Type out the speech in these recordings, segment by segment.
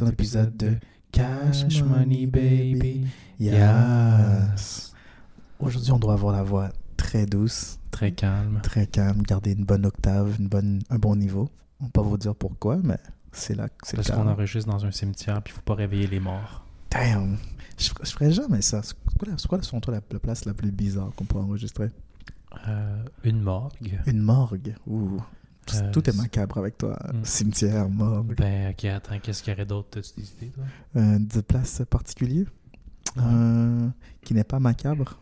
dans l'épisode de Cash Money Baby. Yes. Aujourd'hui, on doit avoir la voix très douce, Très calme. très calme, garder une bonne octave, une bonne, un bon niveau. On va pas vous dire pourquoi, mais c'est là que c'est Parce qu'on enregistre dans un cimetière, puis il faut pas réveiller les morts. Damn! Je, je ferais jamais ça. C'est quoi, la- c'est quoi selon toi la, la place la plus bizarre qu'on peut enregistrer? Euh, une morgue. Une morgue. Ouh. Tout, Euh, tout est macabre avec toi. Mm. Cimetière, morgue. Ben, ok, attends, qu'est-ce qu'il y aurait d'autre? T'as-tu des idées, toi? Euh, de place particulière Ouais. euh, qui n'est pas macabre?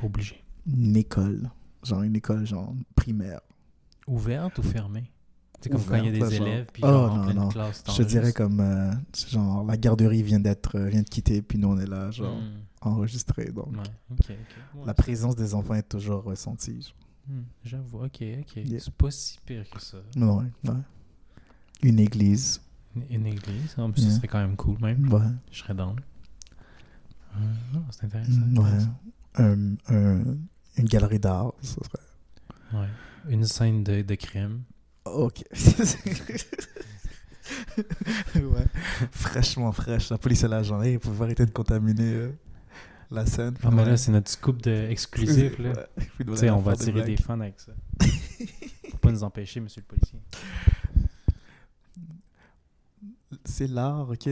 Pas obligé. Une école. Genre une école genre primaire. Ouverte ou fermée? C'est comme quand il y a des genre. élèves, puis Oh, genre en non, pleine non. classe, Je dirais comme euh, genre la garderie vient d'être vient de quitter puis nous on est là genre Hmm. enregistré donc Ouais, ok, ok. Ouais, la présence des enfants est toujours ressentie. genre. Hmm, J'avoue, ok, ok. Yeah. C'est pas si pire que ça. Ouais, ouais. Une église. Une, une église, en plus, Yeah. ce serait quand même cool, même. Ouais. Je serais dans. non, c'est intéressant. Mm, Ouais. intéressant. Un- un- une galerie d'art, ça serait. Ouais. Une scène de, de crime. Ok. ouais. Fraîchement fraîche. La police est là, genre, hey, pouvez arrêter de contaminer euh, la scène. Ah, mais Ouais. là, c'est notre scoop de exclusif, là. Ouais. On va faire tirer des fans avec ça. Faut pas nous empêcher, monsieur le policier. C'est l'art, ok?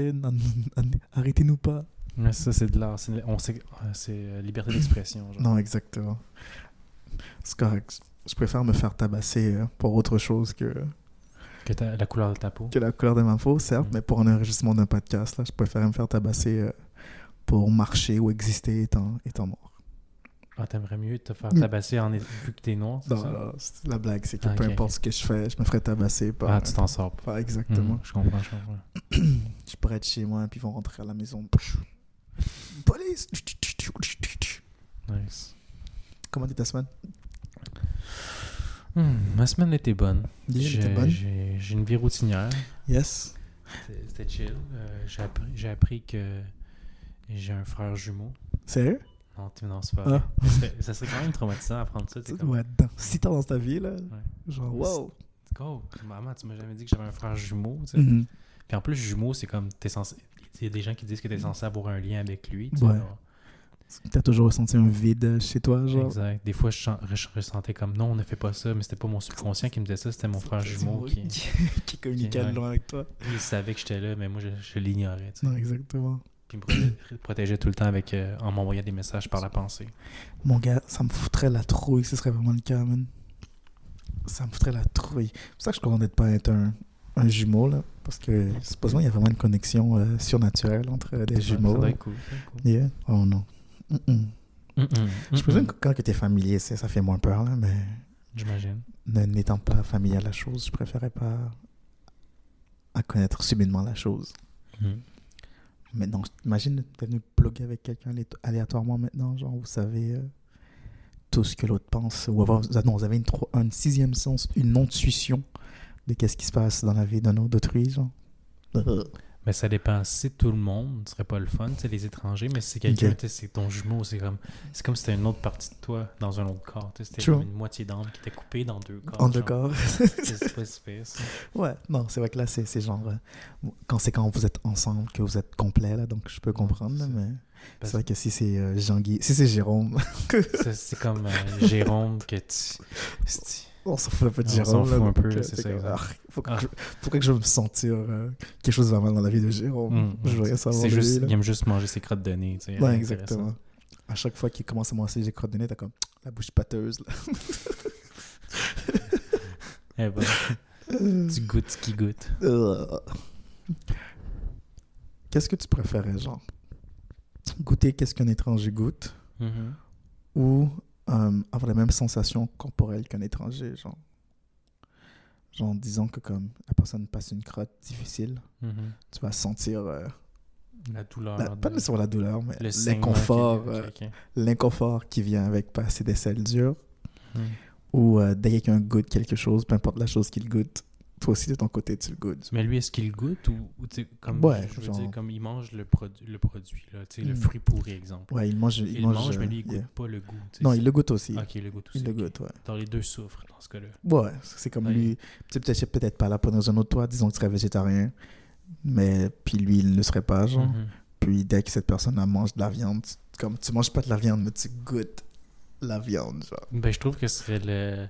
Arrêtez-nous pas. Mais ça, c'est de l'art. C'est euh, liberté d'expression. Non, exactement. C'est correct. Je préfère me faire tabasser euh, pour autre chose que, Que ta- la couleur de ta peau. que la couleur de ma peau, certes, Mm. mais pour un enregistrement d'un podcast, là, je préfère me faire tabasser euh, pour marcher ou exister étant, étant mort. Ah, t'aimerais mieux te faire Mm. tabasser en, vu que t'es noir, Non, ça? non, c'est- la blague, c'est que Ah, peu importe ce que je fais, je me ferais tabasser par. Ah, tu t'en sors pas. Pas exactement. Mhm, je comprends, je comprends. Je pourrais être chez moi, puis ils vont rentrer à la maison. Police! Nice. Comment était ta semaine? Hmm, ma semaine était bonne. Yeah, J'ai- une vie routinière. Yes. C'était- chill. Euh, j'ai appris, j'ai appris que j'ai un frère jumeau. Sérieux? Non, tu- non c'est pas Ah. Ça serait- Ça serait quand même traumatisant d'apprendre ça. tu sais, comme, Ouais, dans- si t'as dans ta vie, là, Ouais. genre, wow. Oh, maman, tu m'as jamais dit que j'avais un frère jumeau. tu sais. Mhm. Puis en plus, jumeau, c'est comme t'es censé. Il y a des gens qui disent que t'es censé avoir un lien avec lui. tu Ouais. T'as toujours ressenti un vide chez toi, genre? Exact. Des fois, je, ressentais comme non, on ne fait pas ça, mais c'était pas mon subconscient qui me disait ça, c'était mon frère jumeau qui. qui communiquait loin avec toi. Il savait que j'étais là, mais moi, je, je l'ignorais. Non, exactement. Il me proté- protégeait tout le temps avec, euh, en m'envoyant des messages par la pensée. Mon gars, ça me foutrait la trouille ce serait vraiment le cas, man. Ça me foutrait la trouille. C'est pour ça que je commande de pas être un, un jumeau, là. Parce que supposément, il y a vraiment une connexion euh, surnaturelle entre euh, des Ça jumeaux. cool. ça cool. Yeah. Oh non. Je mm-mm. que quand tu es familier, ça fait moins peur, là, mais J'imagine. ne- n'étant pas familier à la chose, je préférais pas à connaître subitement la chose. Maintenant, imagine, t'es venu plugger avec quelqu'un alé- aléatoirement maintenant, genre, vous savez euh, tout ce que l'autre pense, ou avoir, ah non, vous avez une, un sixième sens, une intuition de qu'est-ce qui se passe dans la vie d'un autre d'autrui, genre. Mais ça dépend. Si tout le monde, ce serait pas le fun, c'est les étrangers, mais si c'est quelqu'un, Ok. tu sais, c'est ton jumeau, c'est comme c'est comme si c'était une autre partie de toi dans un autre corps. C'était comme une moitié d'âme qui était coupée dans deux corps. En deux corps. C'est pas ça. ouais, non, c'est vrai que là, c'est genre, euh, quand c'est quand vous êtes ensemble que vous êtes complet, là, donc je peux comprendre, là, mais c'est vrai que si c'est euh, Jean-Guy, si c'est Jérôme, C'est c'est comme euh, Jérôme que tu. on s'en fout un peu de On Jérôme. s'en là, fout un peu, euh, c'est c'est ça, comme, exact. ah, que je- Pourquoi que je veux me sentir euh, quelque chose va mal dans la vie de Jérôme Mm, Je rien savoir de juste, il aime juste manger ses crottes de nez. Ouais, intéressant. exactement. À chaque fois qu'il commence à manger des crottes de nez, t'as comme la bouche pâteuse. Là. Eh ben, tu goûtes ce qui goûte. Euh. Qu'est-ce que tu préférais, genre? Goûter qu'est-ce qu'un étranger goûte Mhm. ou euh, avoir la même sensation corporelle qu'un étranger, genre Genre en disant que comme la personne passe une crotte difficile, Mhm. tu vas sentir, euh, La douleur. la- pas nécessairement la douleur, mais l'inconfort, qui- euh, l'inconfort qui vient avec passer des selles dures. Mhm. ou dès que quelqu'un goûte quelque chose, peu importe la chose qu'il goûte, toi aussi de ton côté tu le goûtes. Mais lui, est-ce qu'il goûte ou, ou comme Ouais, je veux genre- dire, comme il mange le, produit le produit, là, sais, le Mm. fruit pourri, exemple. Ouais, il mange. Il, Il, mange, mange, mais euh, lui, il goûte yeah. pas le goût. Non, il le goûte aussi. Ok, il le goûte aussi. il le goûte, ouais. Dans les deux souffrent dans ce cas-là. Ouais, c'est comme Ouais. lui. Tu sais, peut-être pas là pour dans un autre toi, disons que tu serais végétarien. mais puis lui, il ne le serait pas, genre. Mhm. Puis dès que cette personne-là mange de la viande, comme tu manges pas de la viande, mais tu goûtes la viande, genre. Ben, je trouve que ce serait le,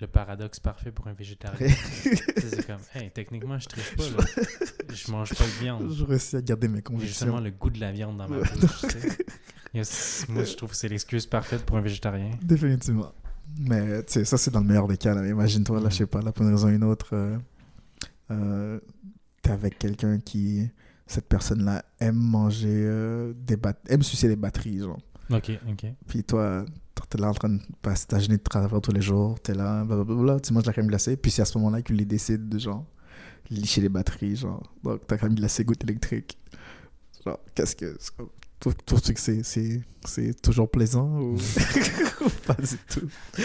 le paradoxe parfait pour un végétarien. C'est comme, hey, techniquement, je triche pas, là. Je mange pas de viande. Je réussis à garder mes J'ai justement convictions. le goût de la viande dans ma bouche, tu sais. Yes, moi, je trouve que c'est l'excuse parfaite pour un végétarien. Définitivement. Mais tu sais, ça c'est dans le meilleur des cas. Imagine-toi, là, je sais pas, là, pour une raison ou une autre, euh, euh, t'es avec quelqu'un qui, cette personne-là, aime manger euh, des bat aime sucer des batteries, genre. Ok, ok. Puis toi, t'es là en train de passer ta journée de travail tous les jours, t'es là, blablabla, tu manges de la crème glacée, puis c'est à ce moment-là qu'il décide de genre licher les batteries, genre. Donc ta crème glacée goûte électrique. Genre, qu'est-ce que. Trouves-tu que c'est, toujours plaisant ou? Pas du tout?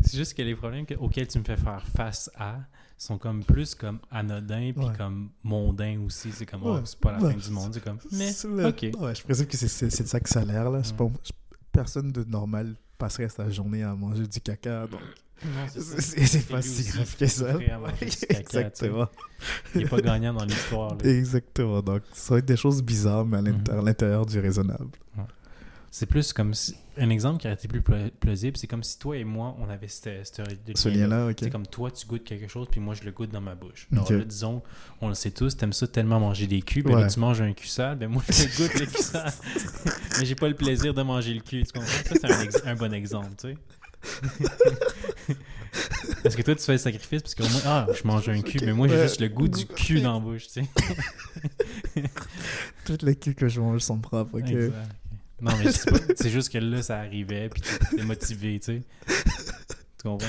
C'est juste que les problèmes que- auxquels tu me fais faire face à sont comme plus comme anodins puis Ouais. comme mondains aussi. C'est comme, oh, c'est pas la ouais. fin du monde. C'est comme, mais, ok. Ouais, je présume que c'est, de ça que ça a l'air, là. Je- personne de normal passerait sa journée à manger du caca, donc c'est pas si grave que ça. caca. Exactement. Il est pas gagnant dans l'histoire. Exactement. Donc, ça va être des choses bizarres, mais à l'intérieur du raisonnable. C'est plus comme si. Un exemple qui aurait été plus pla- plausible, c'est comme si toi et moi, on avait cette, cette- Ce lien-là, ok. C'est comme toi, tu goûtes quelque chose, puis moi, je le goûte dans ma bouche. Alors là, disons, on le sait tous, t'aimes ça tellement manger des culs, ben là, tu manges un cul sale, ben moi, je goûte le cul sale. Mais j'ai pas le plaisir de manger le cul, tu comprends? Ça, c'est un, ex- un bon exemple, tu sais. Parce que toi, tu fais le sacrifice, parce qu'au moins, ah, je mange un cul, mais moi, j'ai Ouais. juste le goût du cul dans la bouche, tu sais. Toutes les culs que je mange sont propres, ok. Exact. Non, mais c'est juste que là, ça arrivait, puis tu t'es motivé, tu sais. Tu comprends?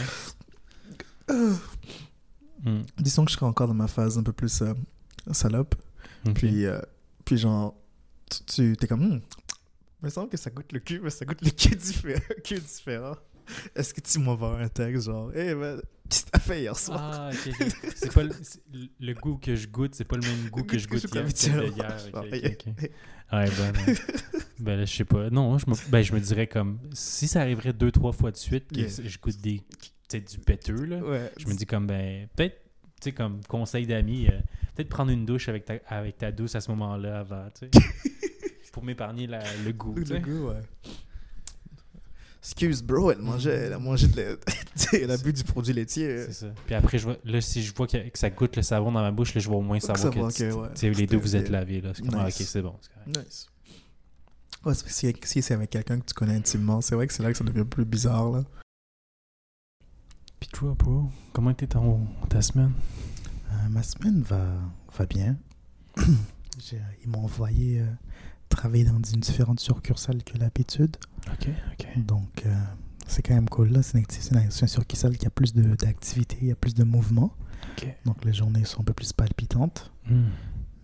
Hmm, Disons que je serais encore dans ma phase un peu plus euh, salope. Puis, euh, puis genre, tu, t'es comme, il me semble que ça goûte le cul, mais ça goûte le cul différent. Est-ce que tu m'envoies un texte genre, hé, man, qu'est-ce que t'as fait hier soir? Ah, ok. C'est pas le, goût que je goûte, c'est pas le même goût que je goûte hier. hier. Ok, ok, ok. Ouais, ben, non. ben là, je sais pas. Non, je me, ben, je me dirais comme, si ça arriverait deux, trois fois de suite, que Yeah. je goûte des, peut-être du péteux, là, Ouais. je me dis comme, ben, peut-être, tu sais, comme conseil d'amis, euh, peut-être prendre une douche avec ta, avec ta douce à ce moment-là avant, tu sais. pour m'épargner le goût, Le goût, ouais. Excuse, bro, elle mangeait, elle a mangé de la... elle a bu du produit laitier. C'est ça. Puis après, je vois, là, si je vois que, que ça goûte le savon dans ma bouche, là, je vais au moins savoir que, tu- que, ouais, les deux vous êtes lavés. Là. C'est comme, ah, ok, Nice. c'est bon. c'est. Nice. Ouais, que si, si c'est avec quelqu'un que tu connais intimement, c'est vrai que c'est là que ça devient plus bizarre, là. Puis toi, bro, comment était ton, ta semaine? Euh, ma semaine va, va bien. Ils m'ont envoyé euh, travailler dans une différente succursale que l'habitude. Ok, ok. Donc, euh, c'est quand même cool. C'est une, une, succursale qui a plus d'activité, il y a plus de mouvement. Ok. Donc, les journées sont un peu plus palpitantes. Hmm.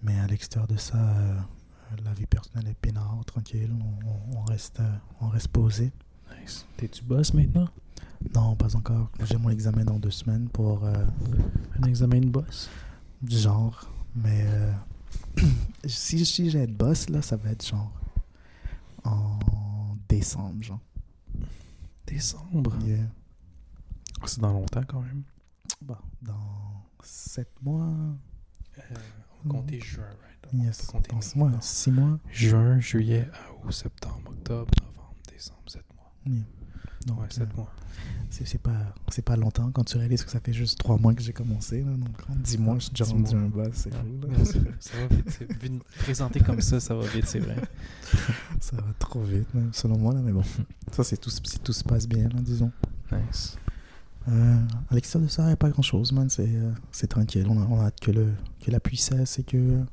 Mais à l'extérieur de ça, euh, la vie personnelle est peinard, tranquille. On, reste, euh, on reste posé. Nice. T'es-tu boss maintenant? Non, pas encore. J'ai mon examen dans deux semaines pour euh, Un examen de boss? du genre. Mais euh, si, si j'ai être boss, là, ça va être genre en décembre, genre. Décembre? Yeah. C'est dans longtemps quand même. Bon, dans sept mois. Euh, on va compter juin, right? On Yes, compter dans mois. Six mois. Juin, juillet, août, septembre, octobre, novembre, décembre, 7 mois. Yeah. Donc, ouais, 7 euh, mois. c'est pas, pas longtemps quand tu réalises que ça fait juste trois mois que j'ai commencé. Là, donc, en dix mois, je suis déjà rendu un boss. C'est vrai, ça va vite. Vu présenté comme ça, ça va vite, c'est vrai. ça va trop vite, même, selon moi. Là, mais bon, ça, c'est tout, si tout se passe bien, là, disons. Nice. Euh, à l'extérieur de ça, il n'y a pas grand chose, man. C'est euh, tranquille. On a, on a hâte que, le, que la pluie cesse et que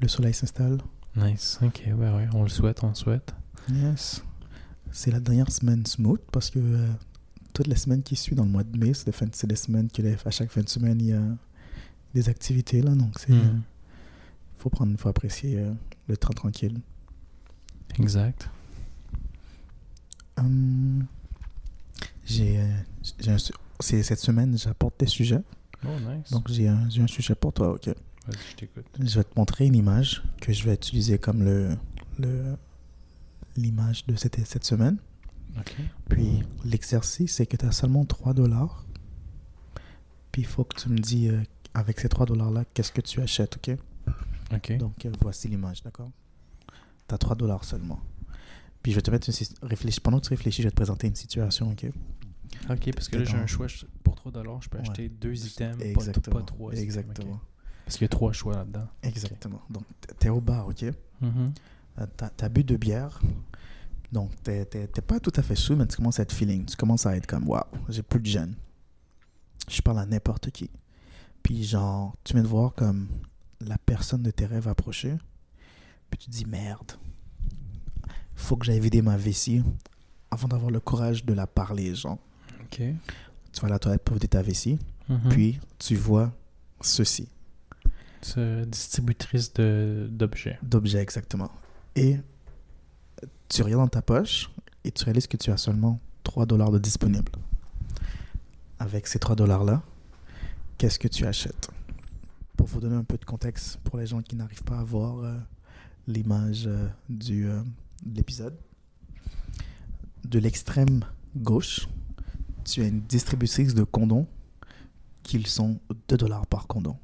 le soleil s'installe. Nice. Ok, ouais, ouais. On le souhaite, on le souhaite. Yes. C'est la dernière semaine smooth parce que euh, toutes les semaines qui suivent dans le mois de mai, c'est des, fins- c'est des semaines que les- à chaque fin de semaine, il y a des activités. là Donc, il Hmm. faut, prendre, faut apprécier euh, le temps tranquille. Exact. Hum, j'ai, euh, c'est- cette semaine, j'apporte des sujets. Oh, nice. Donc, j'ai un, un sujet pour toi, ok? Vas-y, je t'écoute. Je vais te montrer une image que je vais utiliser comme le, le, l'image de cette, cette semaine. Puis l'exercice, c'est que tu as seulement 3 dollars. Puis il faut que tu me dis euh, avec ces 3 dollars-là, qu'est-ce que tu achètes, ok? Ok. Donc, euh, voici l'image, d'accord? Tu as 3 dollars seulement. Puis, je vais te mettre une... réfléchis- Pendant que tu réfléchis, je vais te présenter une situation, ok? Ok, parce que là, j'ai un choix. Pour 3 dollars, je peux Ouais. acheter deux items, pas- Exactement. pas, trois. items, Exactement. Parce qu'il y a trois choix là-dedans. Exactement. Donc, t- t'es au bar, ok? Mhm. Euh, T'as t'as bu de bière. Donc, t'es pas tout à fait sous, mais tu commences à être feeling. Tu commences à être comme, waouh, j'ai plus de gêne. Je parle à n'importe qui. Puis, genre, tu viens de voir comme la personne de tes rêves approcher. Puis, tu te dis, merde, faut que j'aille vider ma vessie avant d'avoir le courage de la parler, genre. Ok. Tu vas à la toilette pour vider ta vessie. Mhm. Puis, tu vois ceci. Ce distributrice d'objets. d'objets exactement. Et tu regardes dans ta poche et tu réalises que tu as seulement 3 dollars de disponible. Avec ces 3 dollars-là, qu'est-ce que tu achètes? Pour vous donner un peu de contexte pour les gens qui n'arrivent pas à voir euh, l'image euh, du, euh, de l'épisode, de l'extrême gauche, tu as une distributrice de condoms qu'ils sont 2 dollars par condom.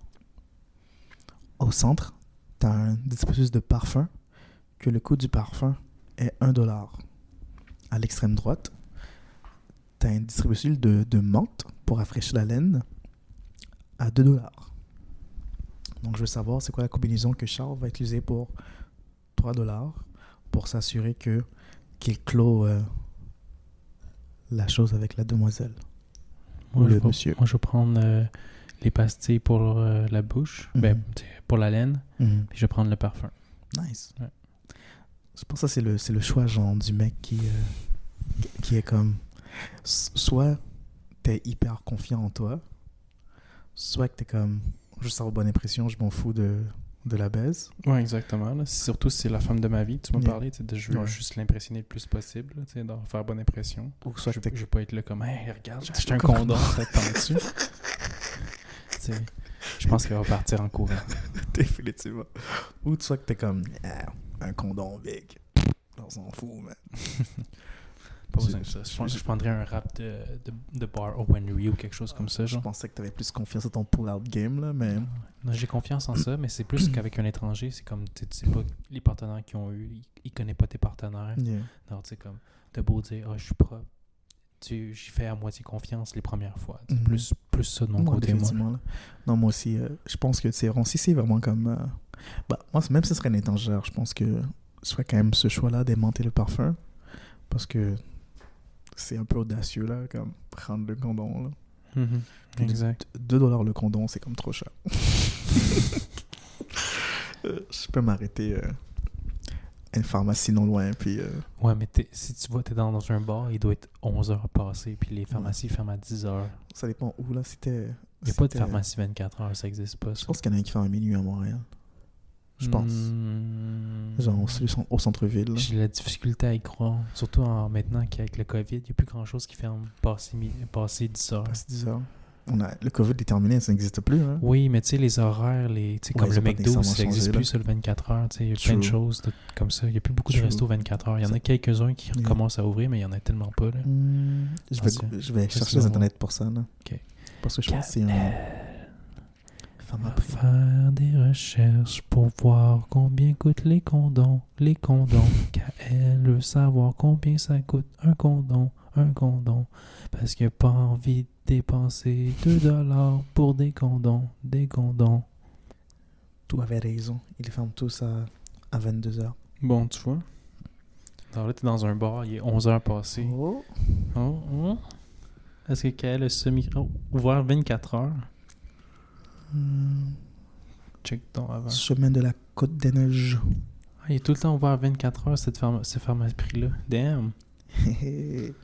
Au centre, tu as un distributrice de parfum que le coût du parfum est 1 dollar. À l'extrême droite, tu as un distributrice de, de menthe pour rafraîchir la laine à 2 dollars. Donc je veux savoir c'est quoi la combinaison que Charles va utiliser pour 3 dollars pour s'assurer que qu'il clôt euh, la chose avec la demoiselle. Moi, le je vais, monsieur? moi, je vais prendre euh, les pastilles pour euh, la bouche, Mhm. ben, sais, pour la laine, puis je vais prendre le parfum. Nice. Ouais. Je pense que ça, c'est le, c'est le choix, genre, du mec qui, euh, qui est comme. Soit t'es hyper confiant en toi, soit que t'es comme. Juste avoir bonne impression, je m'en fous de, de la baise. Oui, exactement. là. Surtout si c'est la femme de ma vie, tu m'as Yeah. parlé, de je veux Ouais. juste l'impressionner le plus possible, là, tu sais, d'en faire bonne impression. Ou soit je, que je vais pas être là comme, hey, regarde, j'ai acheté un condom, ça sais, je pense qu'elle va partir en courant. Définitivement. Ou soit que t'es comme. Ah, un condom big. On s'en fout, man. Pas Je- besoin de ça. Je, pense- je- je prendrais un rap de, de, de bar Owen Ryu ou quelque chose comme ça. Je Genre. pensais que t'avais plus confiance en ton pull-out game, là, mais. Non, j'ai confiance en ça, mais c'est plus qu'avec un étranger, c'est comme, tu sais, tu pas les partenaires qu'ils ont eu, ils, ils connaissent pas tes partenaires. Yeah. Non, tu sais, comme, t'as beau dire, ah, je suis propre, tu, j'y fais à moitié confiance les premières fois. C'est Mhm. plus, plus ça de mon côté, moi. là. Non, moi aussi, euh, je pense que c'est vraiment, si c'est vraiment comme. euh, bah, moi, même si ce serait une étrangère, je pense que je ferais quand même ce choix-là d'aimanter le parfum. Parce que c'est un peu audacieux, là, comme prendre le condom, là. Puis Exact. 2 dollars le condom, c'est comme trop cher. Euh, je peux m'arrêter euh, une pharmacie non loin, puis. euh, Ouais, mais si tu vois, t'es dans, dans un bar, il doit être 11 heures passées, puis les pharmacies ferment à 10 heures. ça dépend où, là. C'était. Il n'y a pas de c'était- pharmacie 24 heures, ça existe pas. Je pense qu'il y en a un qui fait à minuit à Montréal. Je pense. Hmm. Genre au, cen- au centre-ville. J'ai la difficulté à y croire. Surtout en, maintenant qu'avec le COVID, il n'y a plus grand chose qui ferme passé, passé 10 heures. Passé 10 heures. On a, le COVID est terminé, ça n'existe plus. Hein? Oui, mais tu sais, les horaires, les, Ouais, comme le McDo, ça n'existe plus sur le 24 heures. Il y a plein de True. choses de- comme ça. Il n'y a plus beaucoup de True. restos 24 heures. Il y en a quelques-uns qui recommencent à ouvrir, mais il n'y en a tellement pas. Là. Hmm, je, vais, Ah, je vais chercher les internets pour ça. Là. Ok. Parce que je pense que c'est un. Faire des recherches pour voir combien coûtent les condoms, les condoms. Elle veut savoir combien ça coûte un condom, un condom. Parce qu'il n'a pas envie de dépenser 2 dollars pour des condoms, des condoms. Tout avait raison. Ils ferment tous à, à 22h. Bon, tu vois. Alors là, t'es dans un bar, il est 11h passées. Oh. Oh, oh. Est-ce que Kael a semi oh, ouvert 24 heures? Hmm, Check ton avant. Chemin de la Côte des Neiges. Ah, il est tout le temps ouvert 24 heures, cette pharma ce pharmacie-là. Damn!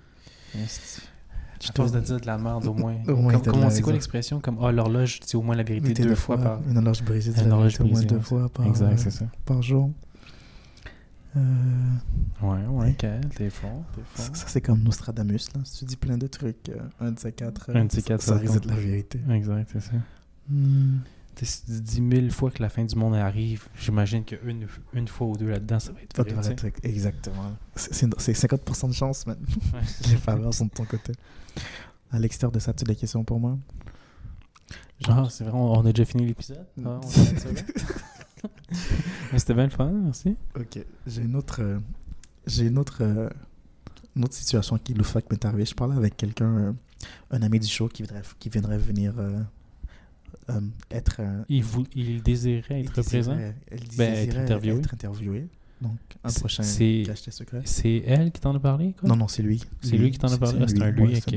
force te- de dire de la merde, au moins. Au moins, Comme- de comment- c'est quoi l'expression? Comme, ah, l'horloge, c'est au moins la vérité Vérité deux fois par... Une horloge brisée, Une la au moins deux fois par, Exact, euh, c'est ça. par jour. Euh, Ouais, ouais, Kael, t'es fort, t'es ça, fort. ça, c'est comme Nostradamus. Là. Si tu dis plein de trucs, euh, un de ces quatre, euh, Un de ces quatre, ça, ça risque d'être la vérité. Exact, c'est ça. Hmm. Si tu dis mille fois que la fin du monde arrive, j'imagine qu'une une fois ou deux là-dedans, ça va être Ça vrai, exactement. C'est c'est 50% de chance, man. Ouais. Les faveurs sont de ton côté. À l'extérieur de ça, tu as des questions pour moi? Ah, c'est vrai, on, a déjà fini l'épisode. Ah, C'était bien le fun, merci. Ok, j'ai une autre, euh, j'ai une autre, euh, une autre situation qui le fait m'est arrivée. Je parlais avec quelqu'un, euh, un ami du show qui viendrait, qui viendrait venir être. il, vous, il désirait être présent? Ben, désirait être interviewé. Être interviewé. Donc, un prochain secret. C'est elle qui t'en a parlé quoi? Non, non, c'est lui. C'est lui, qui t'en a parlé? Ah, c'est un lui, ok.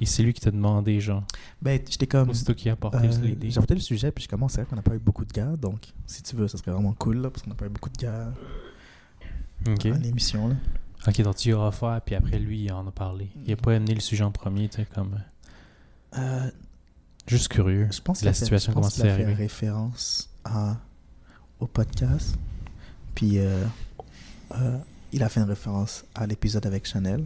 Et c'est lui qui t'a demandé, genre. Ben, j'étais comme. C'est toi qui as apporté euh, l'idée. J'ai apporté le sujet, puis je commence, c'est vrai qu'on n'a pas eu beaucoup de gars, donc si tu veux, ça serait vraiment cool, là, parce qu'on n'a pas eu beaucoup de gars okay. à l'émission, là. Ok, donc tu y auras fait, puis après lui, il en a parlé. Il n'a pas amené le sujet en premier, tu sais, comme. Euh, Juste curieux. Je pense que la situation commence à arriver. référence à, au podcast, puis euh, euh, il a fait une référence à l'épisode avec Chanel.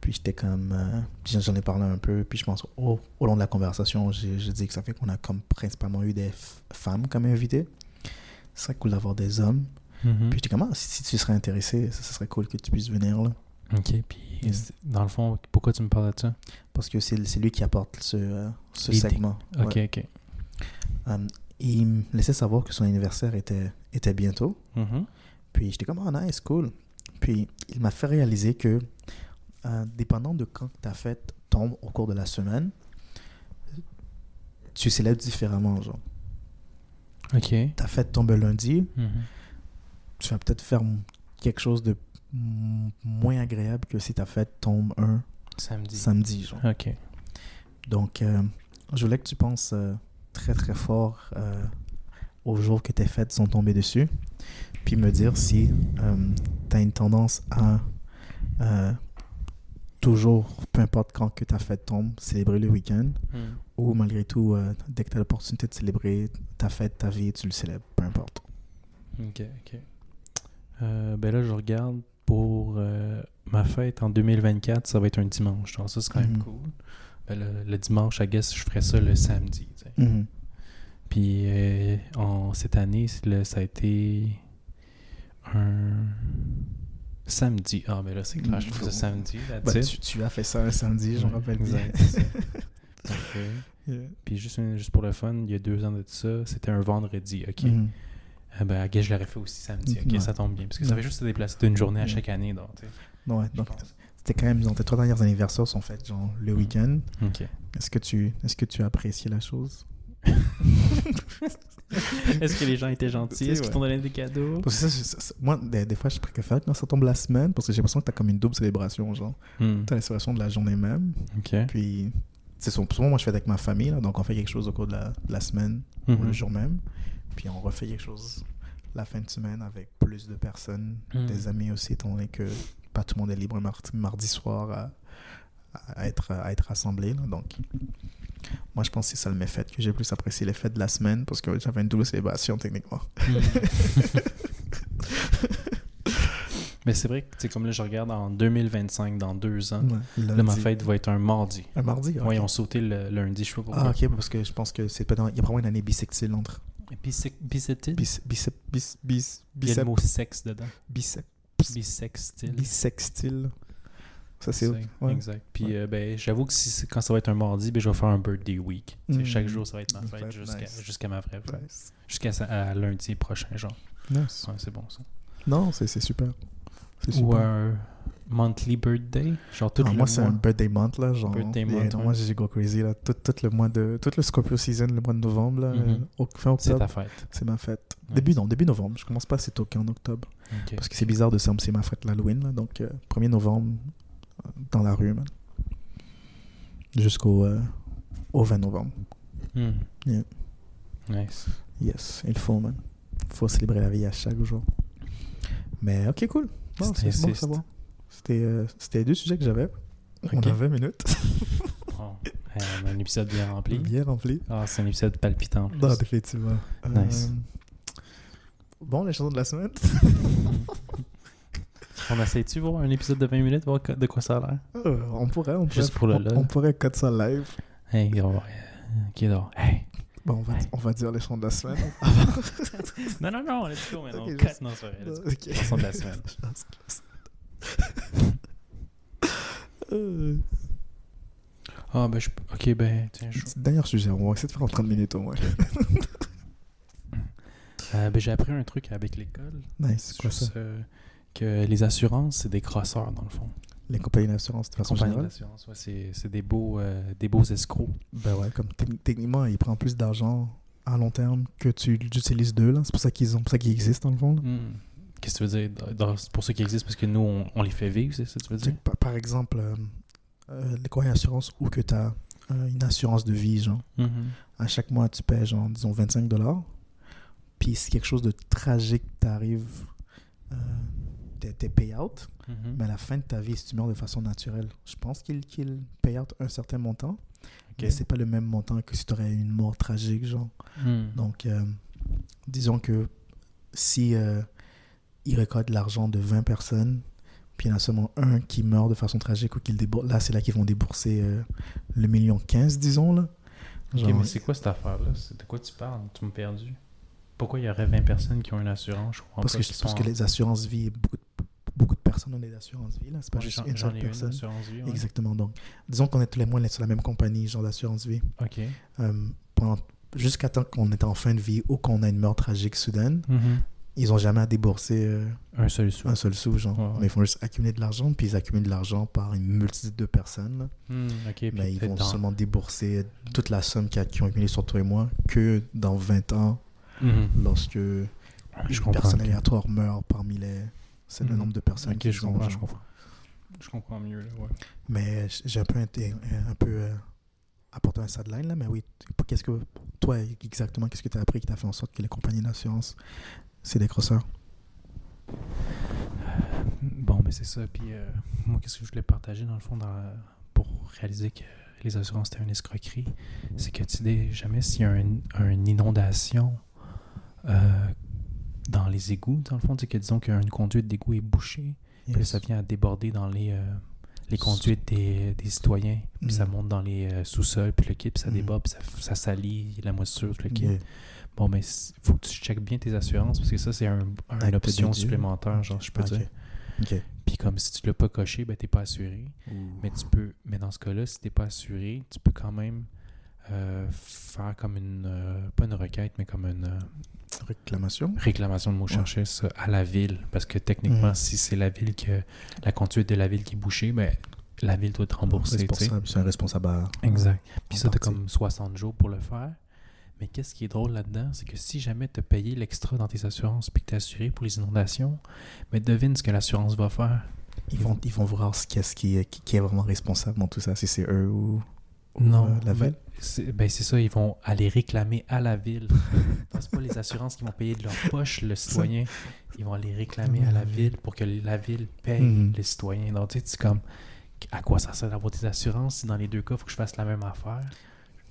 Puis j'étais comme. Euh, j'en ai parlé un peu. Puis je pense, au, au long de la conversation, j'ai dit que ça fait qu'on a comme principalement eu des femmes comme invitées. Ce serait cool d'avoir des hommes. Mm-hmm. Puis j'étais comme, ah, si, tu serais intéressé, ça, serait cool que tu puisses venir là. Ok, puis dans le fond, pourquoi tu me parles de ça? Parce que c'est lui qui apporte ce, euh, ce segment. Ok, ok. Um, il me laissait savoir que son anniversaire était, était bientôt. Mm-hmm. Puis j'étais comme, oh nice, cool. Puis il m'a fait réaliser que, euh, dépendant de quand ta fête tombe au cours de la semaine, tu célèbres différemment, genre. Ok. Ta fête tombe lundi, mm-hmm. tu vas peut-être faire quelque chose de moins agréable que si ta fête tombe un samedi. Samedi, genre. Ok. Donc, euh, je voulais que tu penses euh, très très fort au jour que tes fêtes sont tombées dessus puis me dire si euh, tu as une tendance à euh, toujours, peu importe quand que ta fête tombe, célébrer le week-end, hmm. ou malgré tout, euh, dès que tu as l'opportunité de célébrer ta fête, ta vie, tu le célèbres, peu importe. Ok, ok. ben là, je regarde pour ma fête en 2024, ça va être un dimanche. Donc ça, c'est quand même mm-hmm. cool. Ben, le, dimanche, I guess, je ferai ça le samedi. Mm-hmm. Puis en, cette année, ça a été un samedi. Ah, mais là, c'est clair, je fais ça samedi. Bah, tu, tu, as fait ça un samedi, je me rappelle bien. Puis juste, juste pour le fun, il y a deux ans de ça, c'était un vendredi, OK. Mm ah ben, je l'aurais fait aussi samedi, OK, ça tombe bien. Parce que ça fait juste se déplacer d'une journée à chaque année, donc, Ouais, donc c'était quand même, tes trois derniers anniversaires sont faits genre le mm. week-end. OK. Est-ce que, tu, est-ce que tu as apprécié la chose? Est-ce que les gens étaient gentils? Est-ce qu'ils t'ont donné des cadeaux? Parce que ça, moi, des, fois, je préfère quand ça tombe la semaine parce que j'ai l'impression que tu as comme une double célébration. Genre, hmm. tu as la célébration de la journée même. Puis, c'est souvent, moi, je fais avec ma famille. Là, donc, on fait quelque chose au cours de la, la semaine ou le mhm. jour même. Puis, on refait quelque chose la fin de semaine avec plus de personnes, hmm. des amis aussi, étant donné que pas tout le monde est libre mardi, mardi soir à, à, être, à être rassemblé. Là, donc, moi, je pense que c'est ça le méfait, que j'ai plus apprécié les fêtes de la semaine parce que j'avais une double célébration techniquement. Hmm. Mais c'est vrai que, c'est comme là, je regarde en 2025, dans deux ans, là, ma fête va être un mardi. Un mardi, Oui, ils ont sauté le lundi, je sais pas pourquoi. Ah, ok, parce que je pense que c'est pas dans... Il y a vraiment une année bisextile entre. Bisextile bis, bis, bis, bis, Il y a le mot sexe dedans. Bisextile. Bisextile. Ça, c'est Exact. Puis euh, ben, j'avoue que si, quand ça va être un mardi, ben, je vais faire un birthday week. Chaque mm. jour, ça va être ma fête jusqu'à ma vraie fête. Jusqu'à lundi prochain, genre. Nice. c'est bon, ça. Non, c'est super. Ou un monthly birthday? Genre tout ah, le moi, c'est un birthday month, là. Genre, birthday month, Moi, j'ai go crazy, là. Tout, tout, le mois de... Tout le Scorpio season, le mois de novembre, là. Mm-hmm. au, fin octobre. C'est ta fête. C'est ma fête. Début, non, début novembre. Je commence pas assez tôt qu'en octobre. Parce que c'est bizarre de c'est ma fête l'Halloween, là. Donc, 1er euh, novembre, dans la rue. Jusqu'au euh, au 20 novembre. Hmm. Yeah. Nice. Yes, il faut, man. Il faut célébrer la vie à chaque jour. Mais ok, cool. c'est bon savoir. C'était euh, c'était deux sujets que j'avais. On a 20 minutes. oh. on a un épisode bien rempli. Bien rempli. Ah, c'est un épisode palpitant. Non, définitivement. Nice. Euh, bon, les chansons de la semaine. On essaie-tu voir un épisode de 20 minutes, voir de quoi ça a l'air? Euh, On pourrait, on pourrait. Juste pour le on, on pourrait cut ça live. Hey, gros. Ok, donc. Hey. Bon, on va, on va dire les chants de la semaine. non, non, non, let's go, man. Okay, cut. Non, c'est vrai. Okay. Les chants de la semaine. Ah, ben, je... ok, ben, tiens, je... D'ailleurs, sujet, on va essayer de faire en 30 minutes au moins. euh, ben, j'ai appris un truc avec l'école. Nice, c'est quoi ça? Euh, que les assurances, c'est des crosseurs, dans le fond. Les compagnies d'assurance, de façon générale? d'assurance, ouais, c'est des beaux, euh, des beaux escrocs. Ben ouais, comme techniquement, ils prennent plus d'argent à long terme que tu utilises d'eux, là. C'est pour ça qu'ils ont, pour ça qu'ils existent, dans le fond, hmm. Qu'est-ce que tu veux dire? Pour ça qu'ils existent, parce que nous, on, les fait vivre, c'est ça que tu veux dire? Par, exemple, euh, euh, les compagnies d'assurance ou que tu as une assurance de vie, genre. Mm-hmm. À chaque mois, tu paies, genre, disons, 25 dollars. Puis si quelque chose de tragique t'arrive, euh, tes payouts, mm-hmm. mais à la fin de ta vie, si tu meurs de façon naturelle, je pense qu'il qu paye out un certain montant. Mais c'est pas le même montant que si tu aurais une mort tragique, genre. Mm. Donc, euh, disons que si euh, il récolte l'argent de 20 personnes, puis il y en a seulement un qui meurt de façon tragique ou qu'il débourse. Là, c'est là qu'ils vont débourser euh, le million 15, disons. Là. ok, mais c'est quoi cette affaire-là? De quoi tu parles? Tu m'as perdu. Pourquoi il y aurait 20 personnes qui ont une assurance? Je crois parce, que, parce que les assurances vie, beaucoup de, beaucoup de personnes ont des assurances vie. C'est pas juste une seule personne. Une Exactement. Donc, disons qu'on est tous les mois sur la même compagnie, genre d'assurance vie. Ok. Euh, jusqu'à temps qu'on est en fin de vie ou qu'on a une mort tragique soudaine, mm-hmm ils n'ont jamais à débourser euh, un seul sou. Un seul sou, genre. Mais ils font juste accumuler de l'argent, puis ils accumulent de l'argent par une multitude de personnes. Hmm, mais ils vont seulement débourser toute la somme qu'ils ont accumulée sur toi et moi que dans 20 ans, hmm. lorsque une personne aléatoire meurt parmi les. C'est le hmm. nombre de personnes qui je comprends, je comprends. Je comprends mieux, là, ouais. Mais j'ai un peu, un, un peu euh, apporté un sideline, là, mais oui, qu'est-ce que. Toi, exactement, qu'est-ce que tu as appris qui t'a fait en sorte que les compagnies d'assurance c'est des crosseurs. Bon, mais c'est ça. Puis euh, moi, qu'est-ce que je voulais partager dans le fond pour réaliser que les assurances c'était une escroquerie, c'est que tu sais jamais s'il y a une inondation euh, dans les égouts, dans le fond, c'est que disons qu'une conduite d'égout est bouchée, puis ça vient à déborder dans les, euh, les conduites des, des citoyens, puis ça mm. monte dans les sous-sols, puis le kit, puis ça mm. déborde, puis ça, ça salit la moisissure, le kit. Bon, mais il faut que tu checkes bien tes assurances parce que ça, c'est un, une option supplémentaire, genre, je peux dire. Puis comme si tu l'as pas coché, ben t'es pas assuré. Mais tu peux, mais dans ce cas-là, si t'es pas assuré, tu peux quand même euh, faire comme une, euh, pas une requête, mais comme une euh, réclamation. Réclamation de mot chercher ça à la ville, parce que techniquement, mm. si c'est la ville que la conduite de la ville qui est bouchée, ben la ville doit te rembourser. C'est un responsable. À, exact. Puis ça, t'as comme 60 jours pour le faire. Mais qu'est-ce qui est drôle là-dedans, c'est que si jamais tu as payé l'extra dans tes assurances puis que tu es assuré pour les inondations, mais devine ce que l'assurance va faire. Ils vont, ils vont voir ce, qu'est-ce qui, est, qui est vraiment responsable dans tout ça, si c'est eux ou, non, euh, la ville. Ben c'est ça, ils vont aller réclamer à la ville. c'est pas les assurances qui vont payer de leur poche le citoyen. Ils vont aller réclamer à la ville pour que la ville paye mhm. les citoyens. Donc, tu sais, c'est comme, à quoi ça sert d'avoir des assurances si dans les deux cas, il faut que je fasse la même affaire?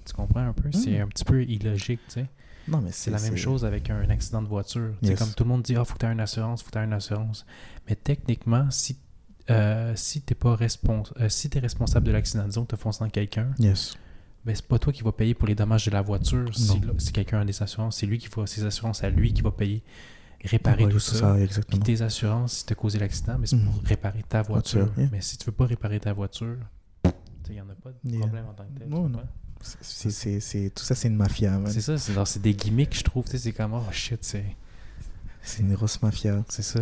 Tu comprends un peu? C'est hmm. un petit peu illogique, tu sais. Non, mais c'est la même chose avec un accident de voiture. C'est comme tout le monde dit, ah, oh, faut que tu aies une assurance, faut que tu aies une assurance. Mais techniquement, si, euh, si tu pas respons euh, si es responsable de l'accident, disons que tu fonces dans quelqu'un, yes. ben, c'est pas toi qui vas payer pour les dommages de la voiture si, si quelqu'un a des assurances. C'est lui qui va, ses assurances à lui qui va payer, réparer tout ça. Puis tes assurances, si tu as causé l'accident, mais c'est pour hmm. réparer ta voiture. Mais si tu veux pas réparer ta voiture, il n'y en a pas de problème en tant que tel. non c'est, tout ça, c'est une mafia. C'est ça, c'est, des gimmicks, je trouve. C'est comme, oh shit, c'est. C'est une grosse mafia. C'est ça.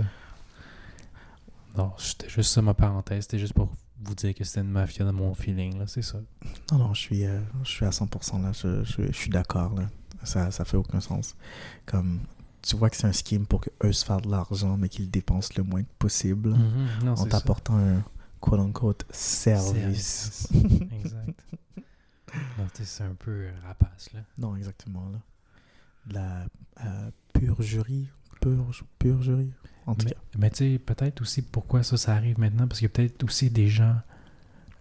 Non, c'était juste ça ma parenthèse. C'était juste pour vous dire que c'était une mafia dans mon feeling, là, c'est ça. Non, non, je suis, euh, je suis à 100% là. Je, je, suis d'accord, là. Ça, ça fait aucun sens. Comme, tu vois que c'est un scheme pour qu'eux se fassent de l'argent, mais qu'ils dépensent le moins possible mm-hmm. en t'apportant un quote-unquote service. service. exact c'est un peu rapace, là. Non, exactement, là. La euh, en tout mais, cas. Mais tu sais, peut-être aussi pourquoi ça, ça arrive maintenant, parce qu'il y a peut-être aussi des gens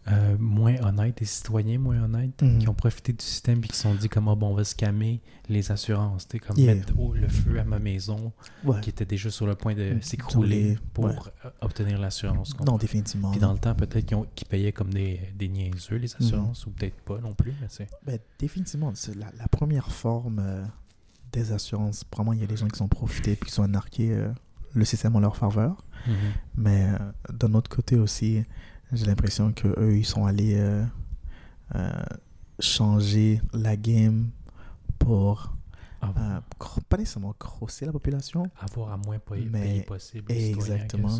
euh, moins honnêtes, des citoyens moins honnêtes, mhm. qui ont profité du système et qui se sont dit comment bon, on va scammer les assurances, comme mettre le feu à ma maison, qui était déjà sur le point de mm, s'écrouler pour euh, obtenir l'assurance. Non, définitivement. Puis dans le temps, peut-être qu'ils payaient comme des, des niaiseux les assurances, mhm. ou peut-être pas non plus, mais c'est... Ben, définitivement, c'est la, la, première forme euh, des assurances. Probablement, il y a des gens qui sont profités puis qui sont narqués le système en leur faveur. Mhm. Mais d'un autre côté aussi, j'ai l'impression qu'eux, ils sont allés euh, changer la game pour euh, pas nécessairement crosser la population. Avoir à moins payer, possible. Exactement.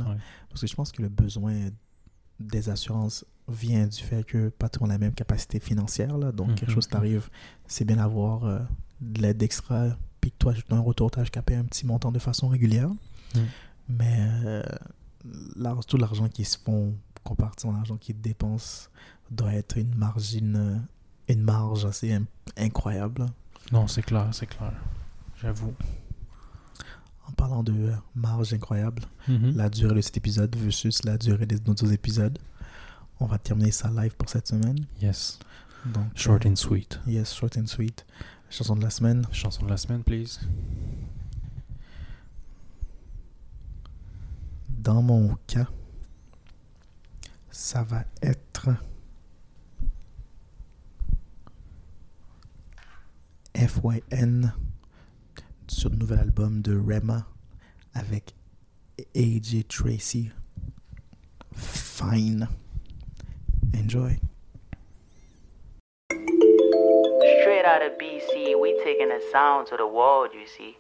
Parce que je pense que le besoin des assurances vient du fait que pas tout le monde a la même capacité financière. Là, donc, quelque mhm. chose t'arrive, c'est bien d'avoir euh, de l'aide extra, puis que toi, un retour, tu as un petit montant de façon régulière. Mhm. Mais euh, tout l'argent qui se font comparti en l'argent qui dépense doit être une margine, une marge assez incroyable. Non, c'est clair, c'est clair. J'avoue. En parlant de euh, marge incroyable, mm-hmm. la durée de cet épisode versus la durée des autres épisodes, on va terminer ça live pour cette semaine. Yes. Donc, short and sweet. Yes, short and sweet. Chanson de la semaine. Chanson de la semaine, please. Dans mon cas, ça va être FYN sur le nouvel album de Rema avec AJ Tracy. Fine. Enjoy. Straight out of BC, we taking the sound to the world, you see.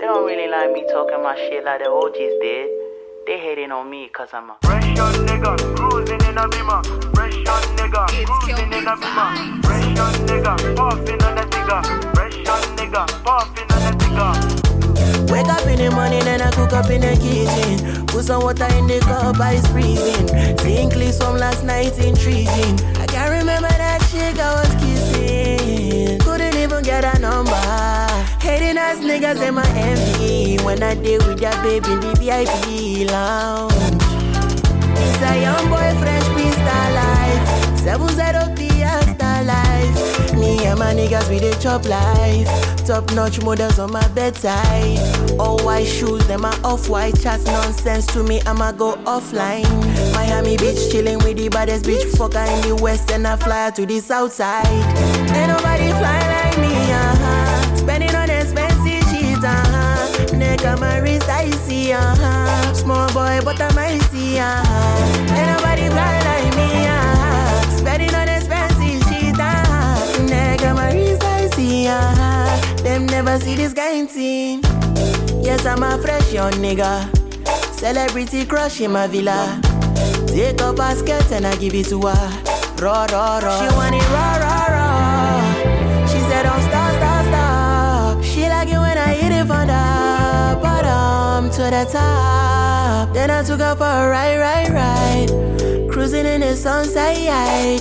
They don't really like me talking my shit like the OGs did. They hating on me cause I'm a fresh young nigga, cruising in a beamer. Fresh young nigga, cruising in a beamer. Fresh young nigga, puffing on the digger. Fresh young nigga, puffing on the digger. Wake up in the morning and I cook up in the kitchen. Put some water in the cup, ice freezing. Seeing clips from last night intriguing. I can't remember that chick I was kissing. Couldn't even get a number. Hating ass niggas in my MV when I deal with that baby in the VIP lounge. It's a young boy, fresh beast life. Seven zero Fiesta life. Me and my niggas with the chop life. Top notch models on my bedside. All white shoes, them are off white chats. Nonsense to me, I'ma go offline. Miami Beach chilling with the baddest bitch fucker in the west, and I fly to the south side. Ain't nobody Neck on my wrist, I see, uh-huh. Small boy, but I'm icy, uh-huh. Ain't nobody fly like me, uh-huh. Spending on expensive shit, uh-huh. Neck on my wrist, I see, uh-huh. Them never see this kind thing. Yes, I'm a fresh young nigga. Celebrity crush in my villa. Take a basket and I give it to her. Raw, raw, raw. She want it raw, raw, raw. She said, don't stop, stop, stop. She like it when I hit it from the to the top. Then I took her for a ride, ride, ride. Cruising in the sunset.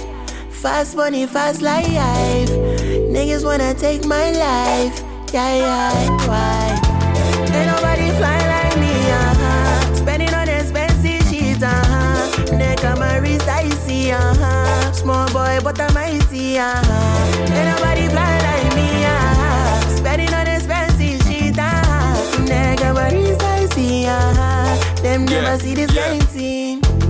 Fast money, fast life. Niggas wanna take my life. Yeah, yeah, why? Ain't nobody fly like me, uh huh. Spending on expensive shit, uh huh. Neck on my wrist, I see, uh huh. Small boy, but I'm mighty, uh huh. Ain't nobody fly like me, uh huh. Spending on Them never see this yeah.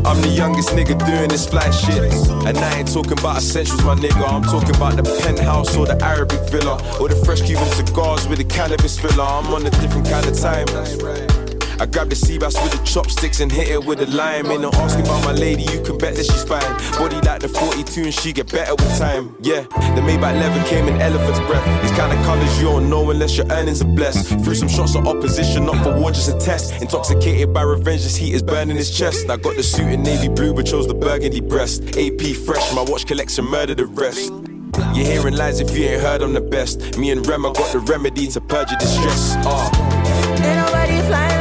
I'm the youngest nigga doing this fly shit. And I ain't talking about essentials, my nigga. I'm talking about the penthouse or the Arabic villa. Or the fresh Cuban cigars with the cannabis filler. I'm on a different kind of time. I grab the sea bass with the chopsticks and hit it with a lime. Ain't no asking about my lady, you can bet that she's fine. Body like the 42 and she get better with time. Yeah, the Maybach leather came in elephant's breath. These kind of colors you don't know unless your earnings are blessed. Threw some shots of opposition, not for war, just a test. Intoxicated by revenge, this heat is burning his chest. I got the suit in navy blue, but chose the burgundy breast. AP fresh, my watch collection murder the rest. You're hearing lies if you ain't heard I'm the best. Me and Rem, I got the remedy to purge your distress. Uh. Ain't nobody fly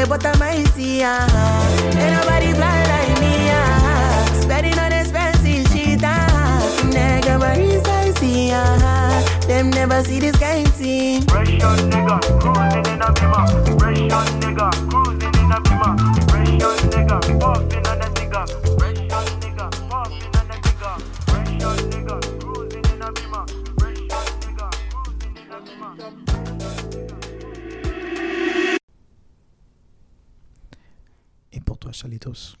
boy, but I'm mighty. Uh. Ain't nobody fly like me. Uh. Spending on expensive shit. Uh. Nigga, I see? Uh. Them never see this kind of thing. Fresh on nigga, cruising in a beamer. Russian on nigga, cruising in a beamer. Russian on nigga, puffing on a nigga. Fresh toi, Chalitos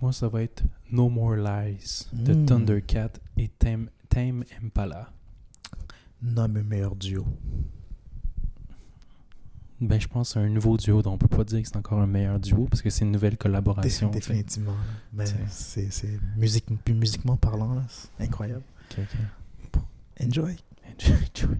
Moi, ça va être No More Lies de hmm. Thundercat et Tame, Tame Impala. Nomme meilleur duo. Ben, je pense un nouveau duo dont on peut pas dire que c'est encore un meilleur duo parce que c'est une nouvelle collaboration. Définitivement. Mais c'est musique, musiquement parlant, c'est incroyable. Enjoy. Enjoy. Enjoy.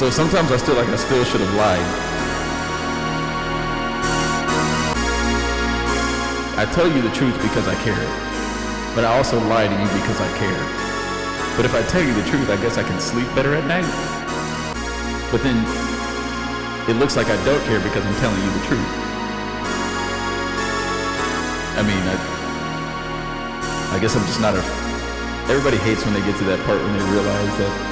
So sometimes I still like I still should have lied. I tell you the truth because I care. But I also lie to you because I care. But if I tell you the truth, I guess I can sleep better at night. But then it looks like I don't care because I'm telling you the truth. I mean, I, I guess I'm just not a. Everybody hates when they get to that part when they realize that.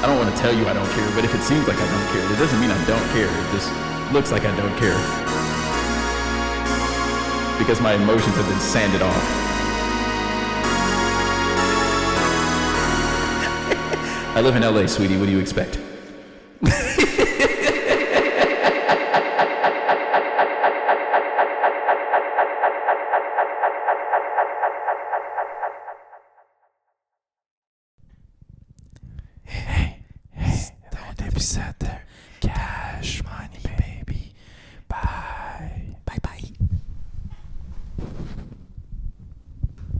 I don't want to tell you I don't care, but if it seems like I don't care, it doesn't mean I don't care. It just looks like I don't care. Because my emotions have been sanded off. I live in LA, sweetie. What do you expect?